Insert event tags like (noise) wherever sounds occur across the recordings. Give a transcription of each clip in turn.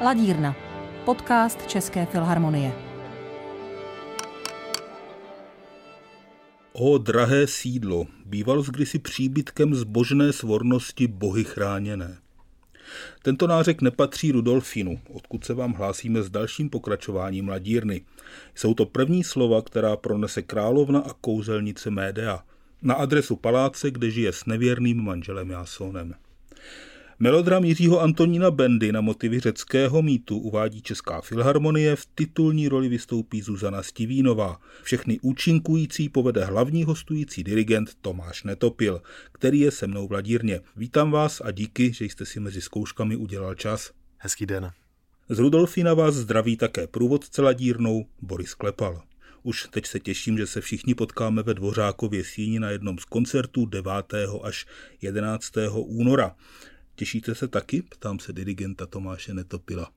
Ladírna, podcast České filharmonie. O drahé sídlo, bývalo kdysi příbytkem zbožné svornosti bohy chráněné. Tento nářek nepatří Rudolfinu, odkud se vám hlásíme s dalším pokračováním ladírny. Jsou to první slova, která pronese královna a kouzelnice Médea na adresu paláce, kde žije s nevěrným manželem Jásonem. Melodram Jiřího Antonína Bendy na motivy řeckého mýtu uvádí Česká filharmonie, v titulní roli vystoupí Zuzana Stivínová. Všechny účinkující povede hlavní hostující dirigent Tomáš Netopil, který je se mnou v Ladírně. Vítám vás a díky, že jste si mezi zkouškami udělal čas. Hezký den. Z Rudolfína vás zdraví také průvodce Ladírnou Boris Klepal. Už teď se těším, že se všichni potkáme ve Dvořákově síni na jednom z koncertů 9. až 11. února. Těšíte se taky? Ptám se dirigenta Tomáše Netopila.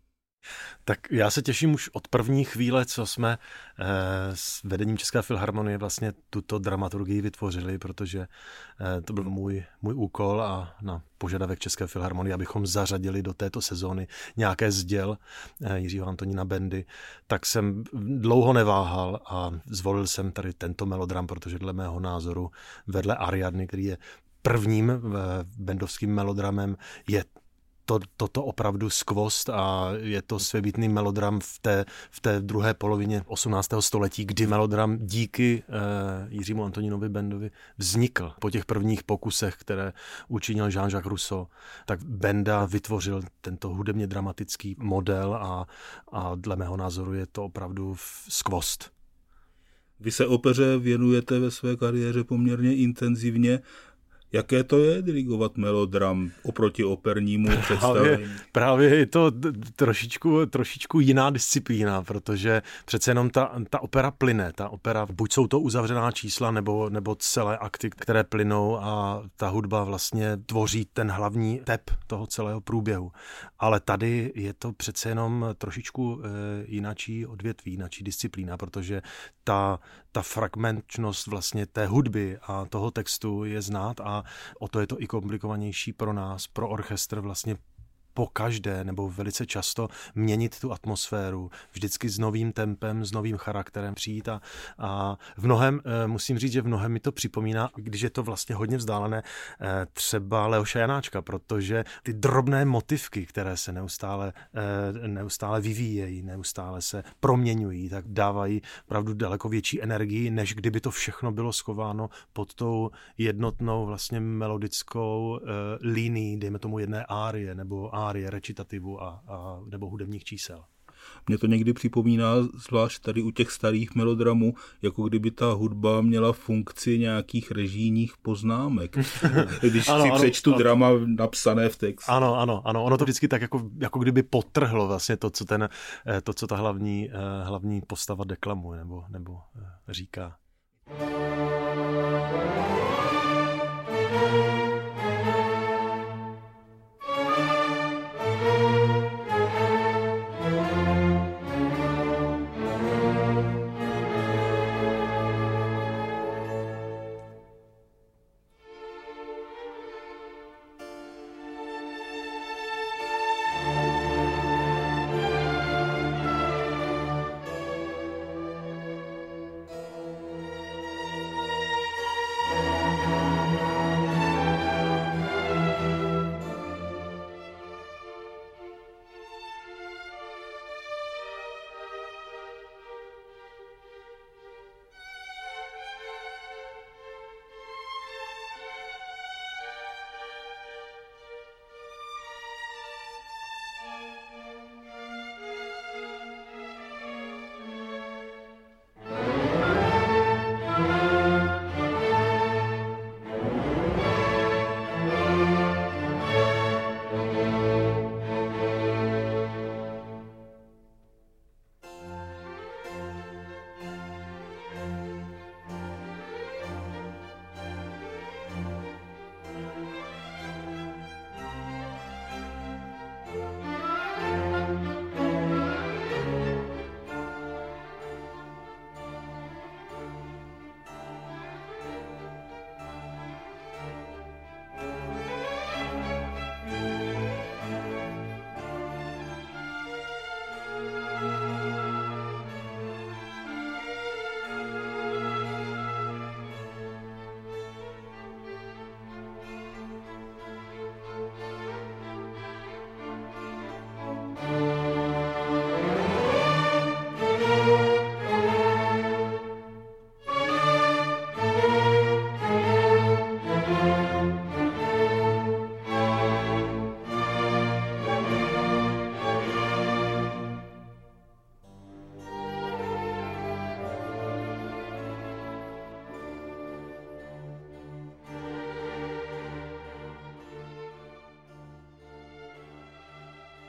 Tak já se těším už od první chvíle, co jsme eh, s vedením České filharmonie vlastně tuto dramaturgii vytvořili, protože eh, to byl můj, můj úkol a na požadavek České filharmonie, abychom zařadili do této sezóny nějaké zděl eh, Jiřího Antonína Bendy, tak jsem dlouho neváhal a zvolil jsem tady tento melodram, protože dle mého názoru vedle Ariadny, který je prvním bendovským melodramem je to, toto opravdu skvost a je to svébytný melodram v té, v té druhé polovině 18. století, kdy melodram díky uh, Jiřímu Antonínovi Bendovi vznikl. Po těch prvních pokusech, které učinil Jean-Jacques Rousseau, tak Benda vytvořil tento hudebně dramatický model a, a dle mého názoru je to opravdu skvost. Vy se opeře věnujete ve své kariéře poměrně intenzivně. Jaké to je dirigovat melodram oproti opernímu představení? Právě, právě je to trošičku, trošičku jiná disciplína, protože přece jenom ta, ta opera plyne. Ta opera, buď jsou to uzavřená čísla, nebo, nebo celé akty, které plynou a ta hudba vlastně tvoří ten hlavní tep toho celého průběhu. Ale tady je to přece jenom trošičku e, jinačí odvětví, jinačí disciplína, protože ta, ta fragmentčnost vlastně té hudby a toho textu je znát a o to je to i komplikovanější pro nás, pro orchestr vlastně po každé nebo velice často měnit tu atmosféru, vždycky s novým tempem, s novým charakterem přijít a, a v mnohem, eh, musím říct, že v mnohem mi to připomíná, když je to vlastně hodně vzdálené, eh, třeba Leoša Janáčka, protože ty drobné motivky, které se neustále, eh, neustále vyvíjejí, neustále se proměňují, tak dávají pravdu daleko větší energii, než kdyby to všechno bylo schováno pod tou jednotnou vlastně melodickou linií, dejme tomu jedné árie nebo árie árie, recitativu a, a, nebo hudebních čísel. Mě to někdy připomíná, zvlášť tady u těch starých melodramů, jako kdyby ta hudba měla funkci nějakých režijních poznámek. (laughs) Když ano, si ano, přečtu ano. drama napsané v textu. Ano, ano, ano. Ono to vždycky tak jako, jako kdyby potrhlo vlastně to, co, ten, eh, to, co ta hlavní, eh, hlavní postava deklamuje nebo, nebo eh, říká.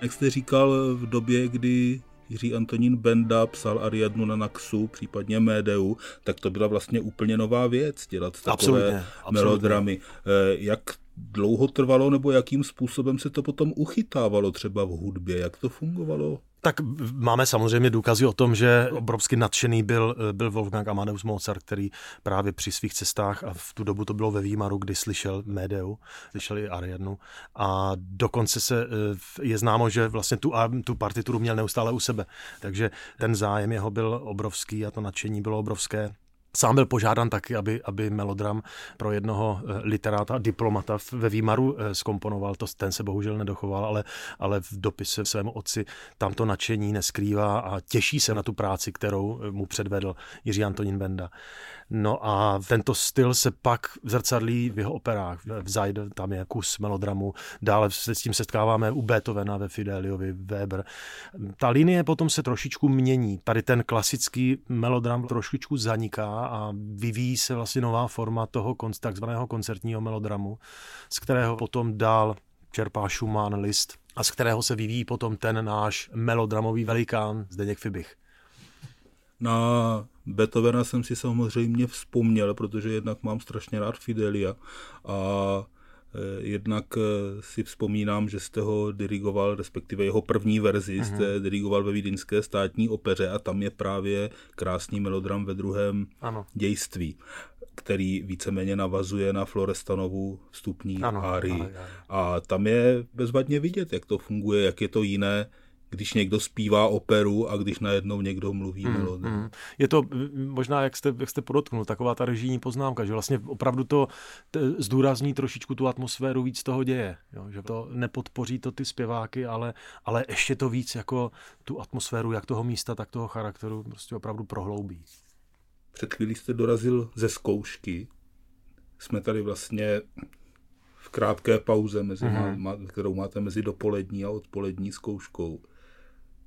Jak jste říkal, v době, kdy Jiří Antonín Benda psal Ariadnu na Naxu, případně Médeu, tak to byla vlastně úplně nová věc, dělat takové absolutně, melodramy. Absolutně. Jak dlouho trvalo, nebo jakým způsobem se to potom uchytávalo třeba v hudbě? Jak to fungovalo? Tak máme samozřejmě důkazy o tom, že obrovsky nadšený byl, byl Wolfgang Amadeus Mozart, který právě při svých cestách, a v tu dobu to bylo ve Výmaru, kdy slyšel Médeu, slyšel i Ariadnu, a dokonce se eh, je známo, že vlastně tu, tu partituru měl neustále u sebe. Takže ten zájem jeho byl obrovský a to nadšení bylo obrovské. Sám byl požádán taky, aby, aby melodram pro jednoho eh, literáta diplomata ve Výmaru eh, skomponoval. To, ten se bohužel nedochoval, ale, ale v dopise svému otci tam to nadšení neskrývá a těší se na tu práci, kterou eh, mu předvedl Jiří Antonín Benda. No a tento styl se pak zrcadlí v jeho operách. V Zajd tam je kus melodramu, dále se s tím setkáváme u Beethovena ve Fideliovi, Weber. Ta linie potom se trošičku mění. Tady ten klasický melodram trošičku zaniká a vyvíjí se vlastně nová forma toho takzvaného koncertního melodramu, z kterého potom dál čerpá Schumann, Liszt a z kterého se vyvíjí potom ten náš melodramový velikán Zdeněk Fibich. Na Beethovena jsem si samozřejmě vzpomněl, protože jednak mám strašně rád Fidelia a Jednak e, si vzpomínám, že jste ho dirigoval, respektive jeho první verzi uh-huh. jste dirigoval ve Vídeňské státní opeře a tam je právě krásný melodram ve druhém ano. dějství, který víceméně navazuje na Florestanovu vstupní ano, árii. Ano, ano. A tam je bezvadně vidět, jak to funguje, jak je to jiné když někdo zpívá operu a když najednou někdo mluví mm, melodii. Mm. Je to možná, jak jste, jak jste podotknul, taková ta režijní poznámka, že vlastně opravdu to zdůrazní trošičku tu atmosféru, víc toho děje. Jo? Že to nepodpoří to ty zpěváky, ale, ale ještě to víc jako tu atmosféru, jak toho místa, tak toho charakteru prostě opravdu prohloubí. Před chvílí jste dorazil ze zkoušky. Jsme tady vlastně v krátké pauze, mezi mm-hmm. má, kterou máte mezi dopolední a odpolední zkouškou.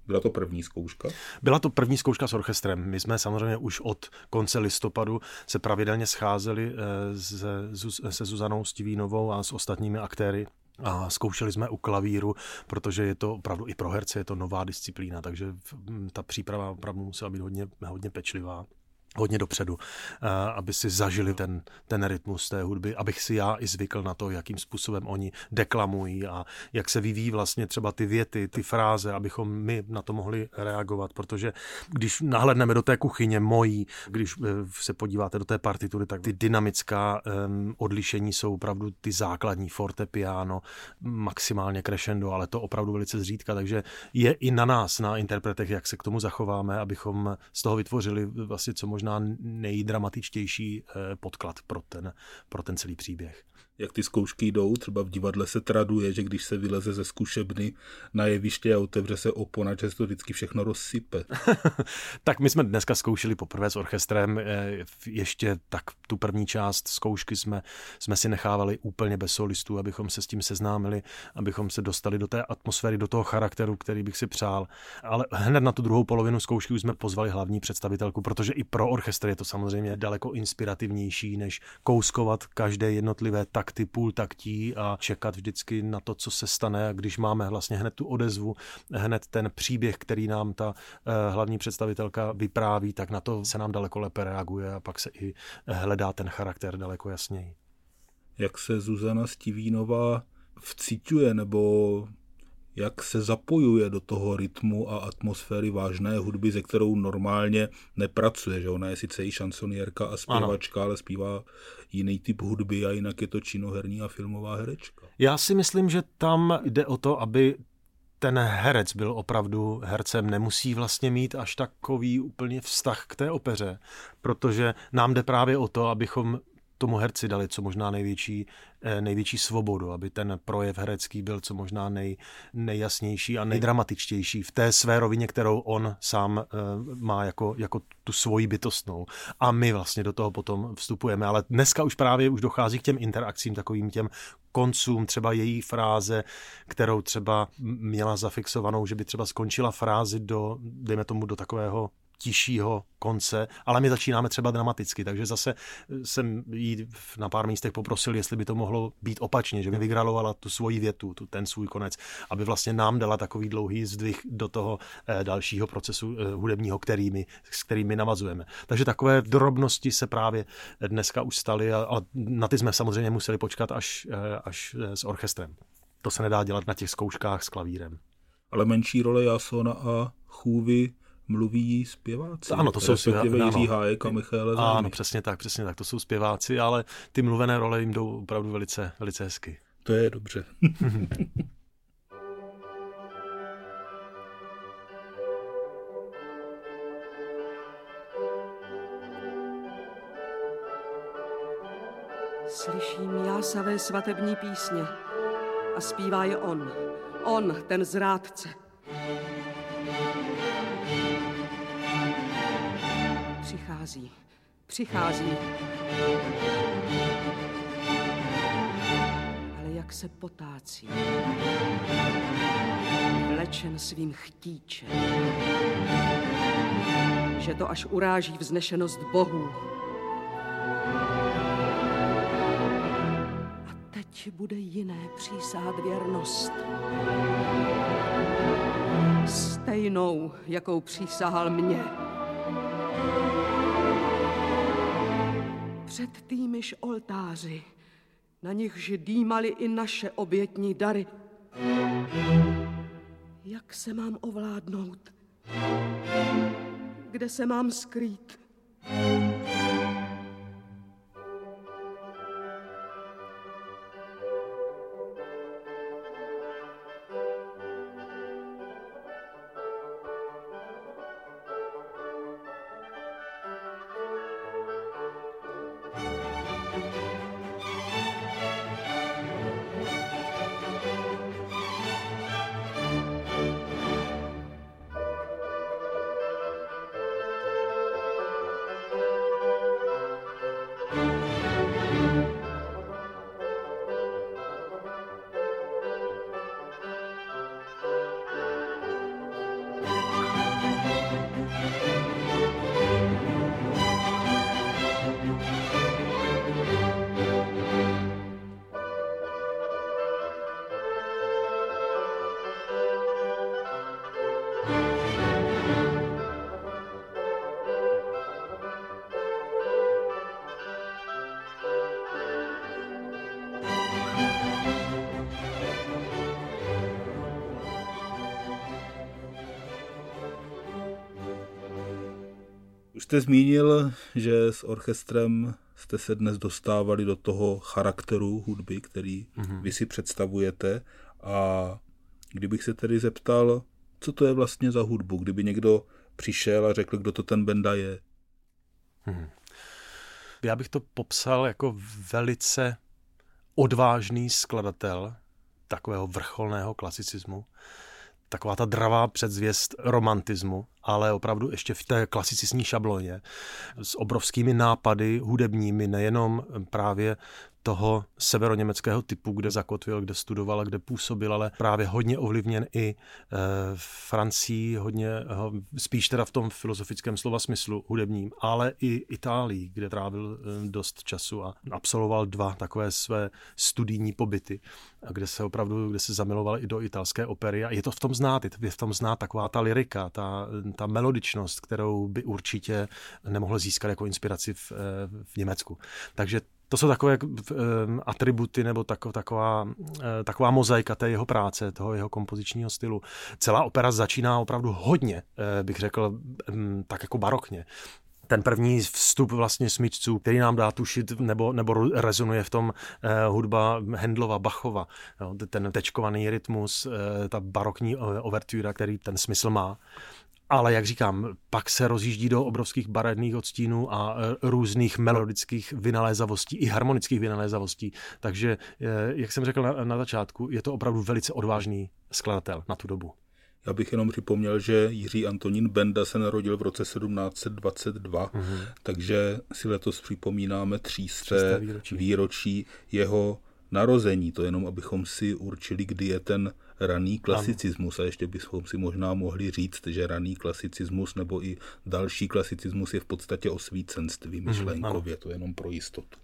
Byla to první zkouška? Byla to první zkouška s orchestrem. My jsme samozřejmě už od konce listopadu se pravidelně scházeli eh, se, se Zuzanou Stivínovou a s ostatními aktéry a zkoušeli jsme u klavíru, protože je to opravdu i pro herce je to nová disciplína, takže ta příprava opravdu musela být hodně, hodně pečlivá hodně dopředu, eh, aby si zažili ten, ten rytmus té hudby, abych si já i zvykl na to, jakým způsobem oni deklamují a jak se vyvíjí vlastně třeba ty věty, ty fráze, abychom my na to mohli reagovat, protože když nahledneme do té kuchyně mojí, když eh, se podíváte do té partitury, tak ty dynamická odlišení jsou opravdu ty základní fortepiano, maximálně crescendo, ale to opravdu velice zřídka, takže je i na nás, na interpretech, jak se k tomu zachováme, abychom z toho vytvořili vlastně co možná možná nejdramatičtější eh, podklad pro ten, pro ten celý příběh jak ty zkoušky jdou. Třeba v divadle se traduje, že když se vyleze ze zkušebny na jeviště a otevře se opona, že se to vždycky všechno rozsype. (laughs) tak my jsme dneska zkoušeli poprvé s orchestrem. Eh, ještě tak tu první část zkoušky jsme, jsme si nechávali úplně bez solistů, abychom se s tím seznámili, abychom se dostali do té atmosféry, do toho charakteru, který bych si přál. Ale hned na tu druhou polovinu zkoušky už jsme pozvali hlavní představitelku, protože i pro orchestr je to samozřejmě daleko inspirativnější, než kouskovat každé jednotlivé tak takty, půl taktí a čekat vždycky na to, co se stane. A když máme vlastně hned tu odezvu, hned ten příběh, který nám ta eh, hlavní představitelka vypráví, tak na to se nám daleko lépe reaguje a pak se i hledá ten charakter daleko jasněji. Jak se Zuzana Stivínová vcítuje nebo jak se zapojuje do toho rytmu a atmosféry vážné hudby, ze kterou normálně nepracuje. Že ona je sice i šansonierka a zpěvačka, ano. ale zpívá jiný typ hudby a jinak je to činoherní a filmová herečka. Já si myslím, že tam jde o to, aby ten herec byl opravdu hercem, nemusí vlastně mít až takový úplně vztah k té opeře, protože nám jde právě o to, abychom tomu herci dali co možná největší, eh, největší svobodu, aby ten projev herecký byl co možná nej, nejjasnější a nejdramatičtější v té své rovině, kterou on sám eh, má jako, jako tu svoji bytostnou. A my vlastně do toho potom vstupujeme. Ale dneska už právě už dochází k těm interakcím, takovým těm koncům, třeba její fráze, kterou třeba měla zafixovanou, že by třeba skončila frázi do, dejme tomu, do takového tišího konce, ale my začínáme třeba dramaticky, takže zase jsem jí na pár místech poprosil, jestli by to mohlo být opačně, že by vygralovala tu svoji větu, tu, ten svůj konec, aby vlastně nám dala takový dlouhý zdvih do toho eh, dalšího procesu eh, hudebního, kterými, s kterými navazujeme. Takže takové drobnosti se právě dneska už staly a, a na ty jsme samozřejmě museli počkat až, eh, až s orchestrem. To se nedá dělat na těch zkouškách s klavírem. Ale menší role Jasona a chůvy mluví zpěváci. Ano, to jsou zpěváci. Jiří Hájek a Michal Ano, přesně tak, přesně tak, to jsou zpěváci, ale ty mluvené role jim jdou opravdu velice, velice hezky. To je dobře. (laughs) Slyším jásavé svatební písně a zpívá je on, on, ten zrádce. Přichází, přichází. Ale jak se potácí, vlečen svým chtíčem, že to až uráží vznešenost Bohů. A teď bude jiné přísahat věrnost. Stejnou, jakou přísahal mě. Před týmiž oltáři, na nichž dýmali i naše obětní dary. Jak se mám ovládnout? Kde se mám skrýt? Jste zmínil, že s orchestrem jste se dnes dostávali do toho charakteru hudby, který mm-hmm. vy si představujete. A kdybych se tedy zeptal, co to je vlastně za hudbu, kdyby někdo přišel a řekl, kdo to ten Benda je? Hmm. Já bych to popsal jako velice odvážný skladatel takového vrcholného klasicismu, taková ta dravá předzvěst romantismu, ale opravdu ještě v té klasicistní šabloně s obrovskými nápady hudebními, nejenom právě toho severoněmeckého typu, kde zakotvil, kde studoval, kde působil, ale právě hodně ovlivněn i e, Francii, hodně spíš teda v tom filozofickém slova smyslu hudebním, ale i Itálii, kde trávil e, dost času a absolvoval dva takové své studijní pobyty, kde se opravdu, kde se zamiloval i do italské opery a je to v tom znát, je v tom znát taková ta lirika, ta, ta melodičnost, kterou by určitě nemohl získat jako inspiraci v, e, v Německu. Takže to jsou takové atributy nebo tako, taková, uh, taková mozaika té jeho práce, toho jeho kompozičního stylu. Celá opera začíná opravdu hodně, uh, bych řekl, tak jako barokně ten první vstup vlastně smyčců, který nám dá tušit nebo, nebo rezonuje v tom uh, hudba Hendlova, Bachova, jo, ten tečkovaný rytmus, uh, ta barokní overtura, který ten smysl má. Ale jak říkám, pak se rozjíždí do obrovských barevných odstínů a e, různých melodických vynalézavostí i harmonických vynalézavostí. Takže, e, jak jsem řekl na, na začátku, je to opravdu velice odvážný skladatel na tu dobu. Já bych jenom připomněl, že Jiří Antonín Benda se narodil v roce 1722, mm-hmm. takže si letos připomínáme třísté výročí. výročí jeho narození, to jenom abychom si určili, kdy je ten raný klasicismus. A ještě bychom si možná mohli říct, že raný klasicismus nebo i další klasicismus je v podstatě osvícenství mhm, myšlenkově, to jenom pro jistotu.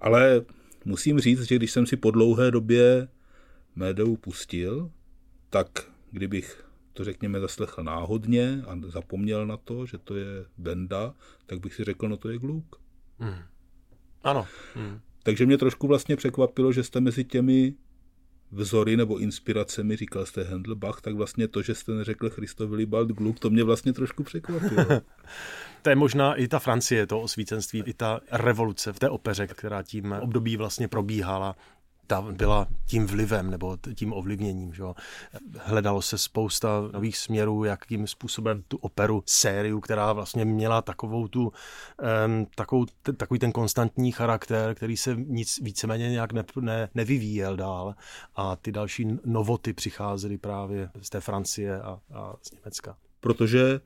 Ale musím říct, že když jsem si po dlouhé době médiu pustil, tak kdybych to řekněme zaslechl náhodně a zapomněl na to, že to je Benda, tak bych si řekl, no to je Gluk. Hmm. Ano. Hmm. Takže mě trošku vlastně překvapilo, že jste mezi těmi vzory nebo inspiracemi, říkal jste Handelbach, tak vlastně to, že jste neřekl Christoph Willibald Gluck, to mě vlastně trošku překvapilo. (laughs) to je možná i ta Francie, to osvícenství, i ta revoluce v té opeře, která tím období vlastně probíhala ta byla tím vlivem nebo tím ovlivněním. Že? Hledalo se spousta nových směrů, jakým způsobem tu operu, sériu, která vlastně měla takovou tu, um, takovou, t- takový ten konstantní charakter, který se nic víceméně nějak ne, ne, nevyvíjel dál a ty další novoty přicházely právě z té Francie a, a z Německa. Protože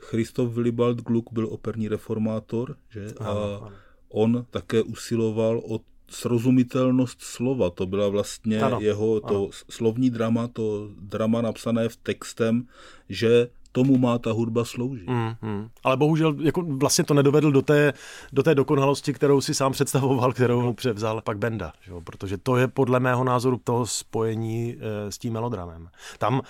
Christoph Willibald Gluck byl operní reformátor, že? A ano, ano. on také usiloval o srozumitelnost slova. To byla vlastně ano, jeho to ano. slovní drama, to drama napsané v textem, že tomu má ta hudba sloužit. Mm, mm. Ale bohužel jako vlastně to nedovedl do té, do té dokonalosti, kterou si sám představoval, kterou mu převzal pak Benda, že? protože to je podle mého názoru toho spojení e, s tím melodramem. Tam,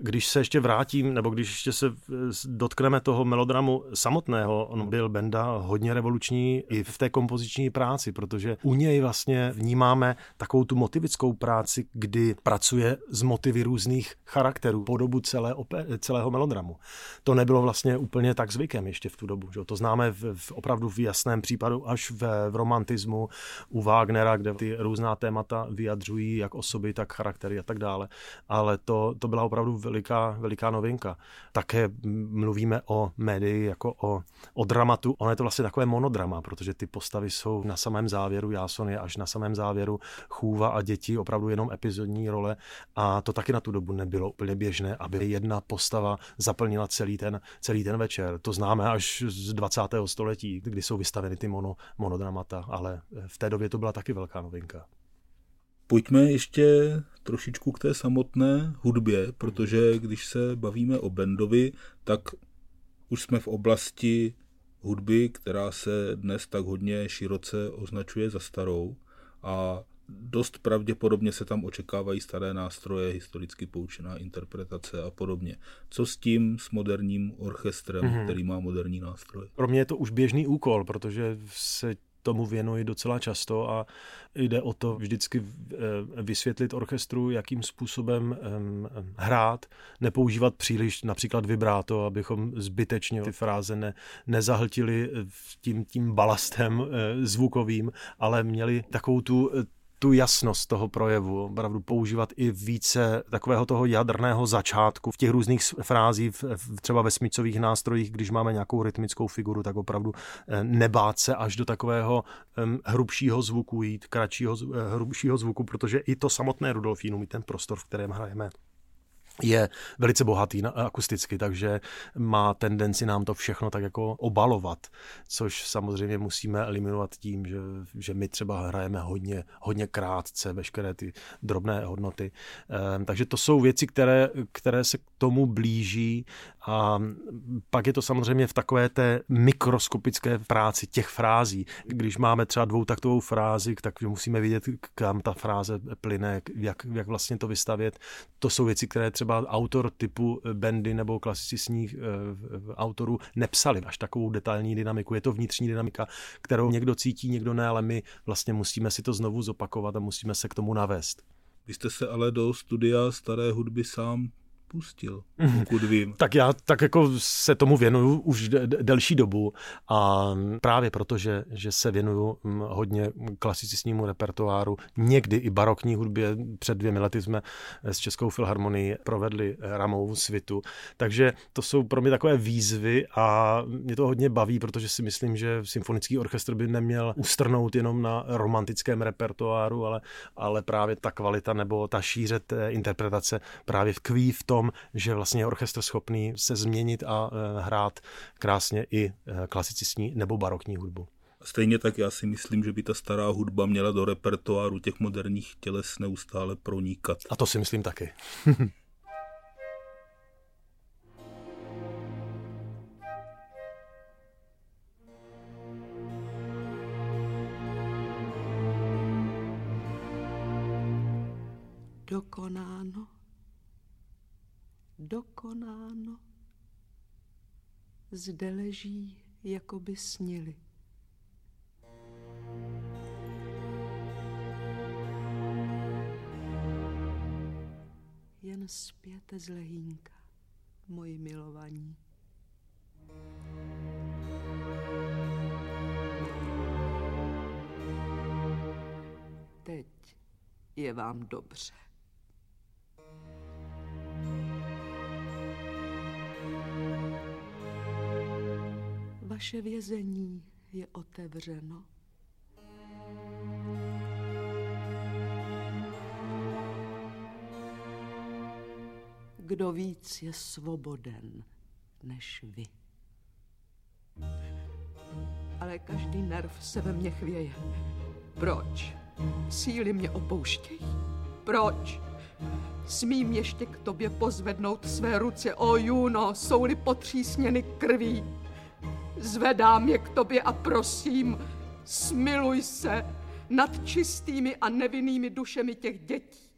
když se ještě vrátím, nebo když ještě se eh, dotkneme toho melodramu samotného, on byl Benda hodně revoluční i v té kompoziční práci, protože u něj vlastně vnímáme takovou tu motivickou práci, kdy pracuje s motivy různých charakterů po dobu celé opé- celého melodramu programu. To nebylo vlastně úplně tak zvykem ještě v tu dobu. Že? To známe v, v opravdu v jasném případu až v, v romantismu u Wagnera, kde ty různá témata vyjadřují jak osoby, tak charaktery a tak dále. Ale to, to byla opravdu veliká, veliká novinka. Také mluvíme o médii jako o, o dramatu. Ono je to vlastně takové monodrama, protože ty postavy jsou na samém závěru, Jason je až na samém závěru, Chůva a děti opravdu jenom epizodní role a to taky na tu dobu nebylo úplně běžné, aby jedna postava zaplnila celý ten, celý ten večer. To známe až z 20. století, kdy jsou vystaveny ty mono, monodramata, ale v té době to byla taky velká novinka. Pojďme ještě trošičku k té samotné hudbě, protože když se bavíme o Bendovi, tak už jsme v oblasti hudby, která se dnes tak hodně široce označuje za starou a dost pravděpodobně se tam očekávají staré nástroje, historicky poučená interpretace a podobně. Co s tím, s moderním orchestrem, mm-hmm. který má moderní nástroje? Pro mě je to už běžný úkol, protože se tomu věnuji docela často a jde o to vždycky eh, vysvětlit orchestru, jakým způsobem hrát, nepoužívat příliš například vibráto, abychom zbytečně ty fráze ne, nezahltili tím, tím balastem eh, zvukovým, ale měli takovou tu tu jasnost toho projevu, opravdu používat i více takového toho jadrného začátku v těch různých frází, v, třeba ve smicových nástrojích, když máme nějakou rytmickou figuru, tak opravdu eh, nebát se až do takového hrubšího zvuku jít, kratšího, eh, hrubšího zvuku, protože i to samotné Rudolfínu, mít ten prostor, v kterém hrajeme, je velice bohatý akusticky, takže má tendenci nám to všechno tak jako obalovat, což samozřejmě musíme eliminovat tím, že, že my třeba hrajeme hodně, hodně krátce veškeré ty drobné hodnoty. Ehm, takže to jsou věci, které, které se tomu blíží a pak je to samozřejmě v takové té mikroskopické práci těch frází. Když máme třeba dvoutaktovou frázi, tak musíme vidět, kam ta fráze plyne, jak, jak vlastně to vystavět. To jsou věci, které třeba autor typu eh, Bendy nebo klasicistních e, autorů nepsali až takovou detailní dynamiku. Je to vnitřní dynamika, kterou někdo cítí, někdo ne, ale my vlastně musíme si to znovu zopakovat a musíme se k tomu navést. Vy jste se ale do studia staré hudby sám pustil, pokud vím. tak já tak jako se tomu věnuju už delší dobu a právě proto, že, že se věnuju mm, hodně klasicistnímu repertoáru, někdy i barokní hudbě. Před dvěmi lety jsme s Českou filharmonií provedli Ramovou svitu, takže to jsou pro mě takové výzvy a mě to hodně baví, protože si myslím, že symfonický orchestr by neměl ustrnout jenom na romantickém repertoáru, ale, ale právě ta kvalita nebo ta šíře té interpretace právě vkví v tom, tom, že vlastně je orchestr schopný se změnit a eh, hrát krásně i eh, klasicistní nebo barokní hudbu. Stejně tak já si myslím, že by ta stará hudba měla do repertoáru těch moderních těles neustále pronikat. A to si myslím taky. (laughs) Dokonáno. Dokonáno. Zde leží, jako by snili. Jen zpět z lehínka, moji milovaní. Teď je vám dobře. Vaše vězení je otevřeno. Kdo víc je svoboden než vy. Ale každý nerv se ve mně chvěje. Proč? Síly mě opouštějí. Proč? Smím ještě k tobě pozvednout své ruce, o Juno, jsou-li potřísněny krví. Zvedám je k tobě a prosím, smiluj se nad čistými a nevinnými dušemi těch dětí.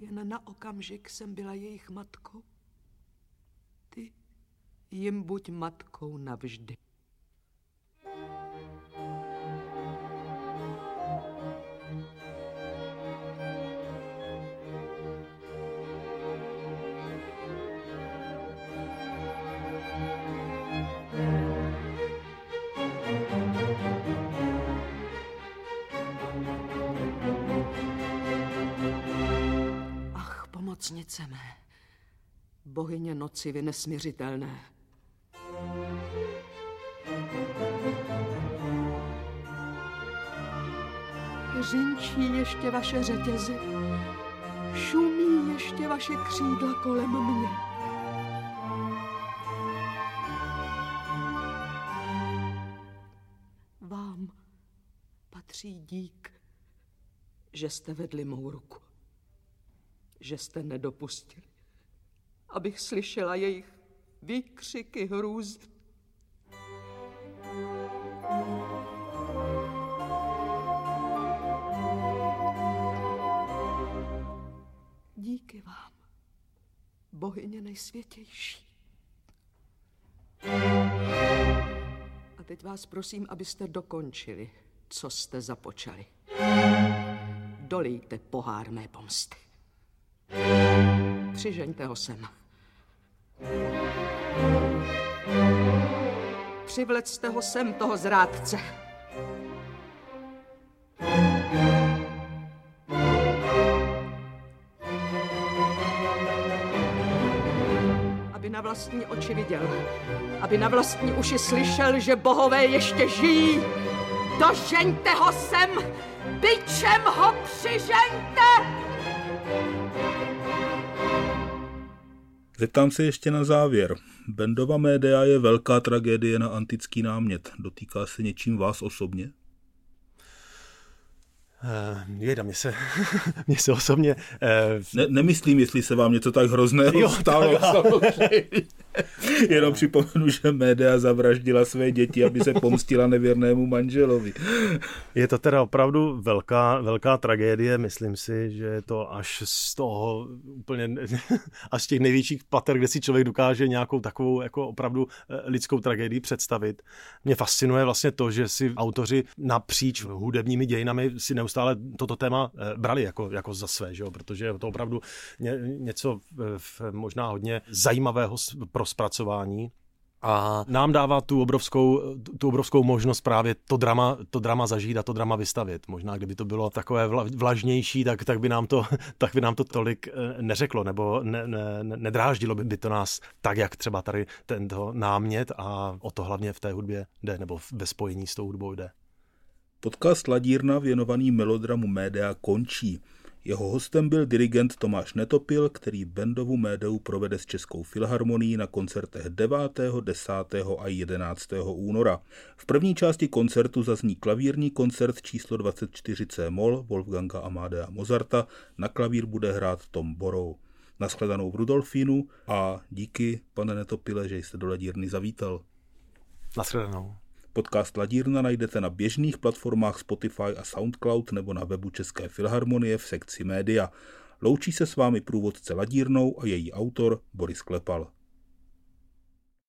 Jen na okamžik jsem byla jejich matkou. Jim buď matkou navždy. Ach, pomocnice mé, bohyně noci vy nesměřitelné. Řinčí ještě vaše řetězy, šumí ještě vaše křídla kolem mě. Vám patří dík, že jste vedli mou ruku, že jste nedopustili, abych slyšela jejich výkřiky hrůzy. Díky vám, bohyně nejsvětější. A teď vás prosím, abyste dokončili, co jste započali. Dolejte pohár mé pomsty. Přižeňte ho sem. Přivlecte ho sem, toho zrádce. Vlastní oči viděl, aby na vlastní uši slyšel, že bohové ještě žijí. Dožeňte ho sem, byčem ho přižeňte! Zeptám se ještě na závěr. Bendova média je velká tragédie na antický námět. Dotýká se něčím vás osobně? Uh, jeda, mě se, (laughs) mě se osobně... Uh, ne, nemyslím, jestli se vám něco tak hrozného jo, stalo. (laughs) (laughs) Jenom připomenu, že média zavraždila své děti, aby se pomstila nevěrnému manželovi. Je to teda opravdu velká, velká tragédie. Myslím si, že je to až z toho úplně, (laughs) až z těch největších pater, kde si člověk dokáže nějakou takovou jako opravdu lidskou tragédii představit. Mě fascinuje vlastně to, že si autoři napříč hudebními dějinami si neustále toto téma brali jako, jako za své, že jo? protože je to opravdu ně, něco v, možná hodně zajímavého pro zpracování. a nám dává tu obrovskou, tu obrovskou možnost právě to drama, to drama zažít a to drama vystavit. Možná kdyby to bylo takové vlažnější, tak, tak, by, nám to, (laughs) tak by nám to tolik eh, neřeklo nebo ne, ne, nedráždilo by to nás tak, jak třeba tady tento námět a o to hlavně v té hudbě jde nebo ve spojení s tou hudbou jde. Podcast Ladírna věnovaný melodramu Média končí. Jeho hostem byl dirigent Tomáš Netopil, který Bendovu médeu provede s Českou filharmonií na koncertech 9., 10. a 11. února. V první části koncertu zazní klavírní koncert číslo 24 C moll Wolfganga Amadea Mozarta, na klavír bude hrát Tom Borou. Naschledanou v Rudolfínu a díky, pane Netopile, že jste do ladírny zavítal. Naschledanou. Podcast Ladírna najdete na běžných platformách Spotify a Soundcloud nebo na webu České filharmonie v sekci média. Loučí se s vámi průvodce Ladírnou a její autor Boris Klepal.